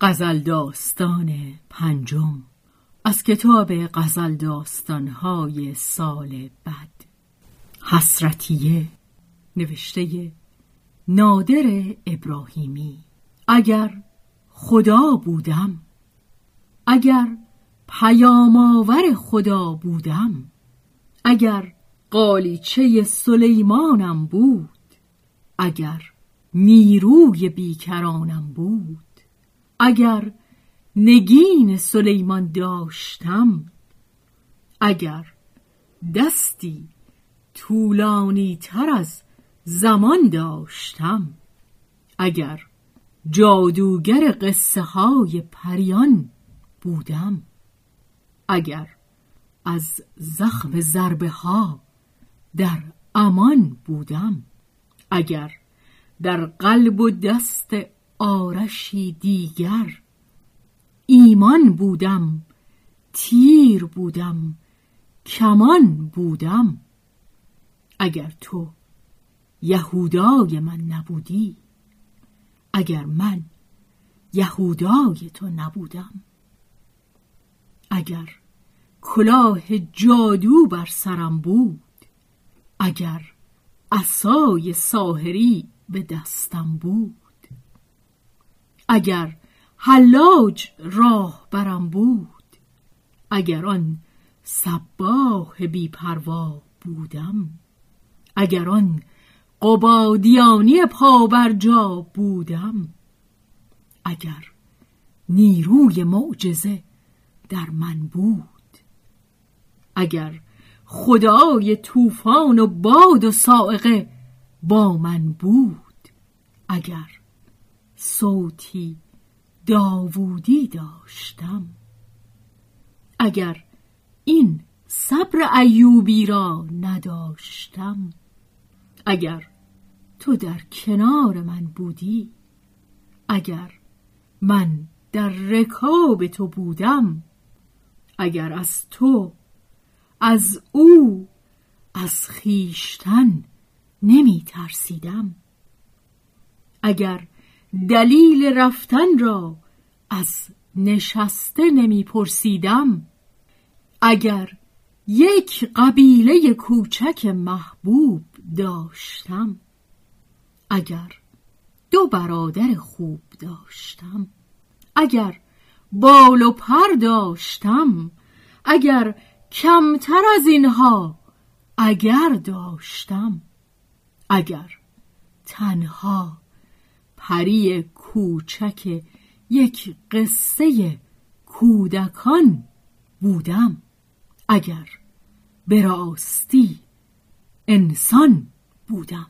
غزل داستان پنجم. از کتاب غزل داستانهای سال بد حسرتیه. نوشته نادر ابراهیمی. اگر خدا بودم اگر پیامآور خدا بودم اگر قالیچه سلیمانم بود اگر نیروی بیکرانم بود اگر نگین سلیمان داشتم اگر دستی طولانی تر از زمان داشتم اگر جادوگر قصه های پریان بودم اگر از زخم ضربه ها در امان بودم اگر در قلب و دست آرشی دیگر. ایمان بودم تیر بودم کمان بودم. اگر تو یهودای من نبودی اگر من یهودای تو نبودم اگر کلاه جادو بر سرم بود اگر عصای ساحری به دستم بود. اگر حلاج راه برم بود اگر آن سباه بی پروا بودم اگر آن قبادیانی پابرجا بودم اگر نیروی معجزه در من بود اگر خدای طوفان و باد و سائقه با من بود اگر صوتی داوودی داشتم. اگر این صبر ایوبی را نداشتم اگر تو در کنار من بودی اگر من در رکاب تو بودم اگر از تو از او از خیشتن نمی ترسیدم اگر دلیل رفتن را از نشسته نمی پرسیدم اگر یک قبیله کوچک محبوب داشتم اگر دو برادر خوب داشتم اگر بال و پر داشتم اگر کمتر از اینها اگر داشتم اگر تنها پری کوچک یک قصه کودکان بودم. اگر به راستی انسان بودم.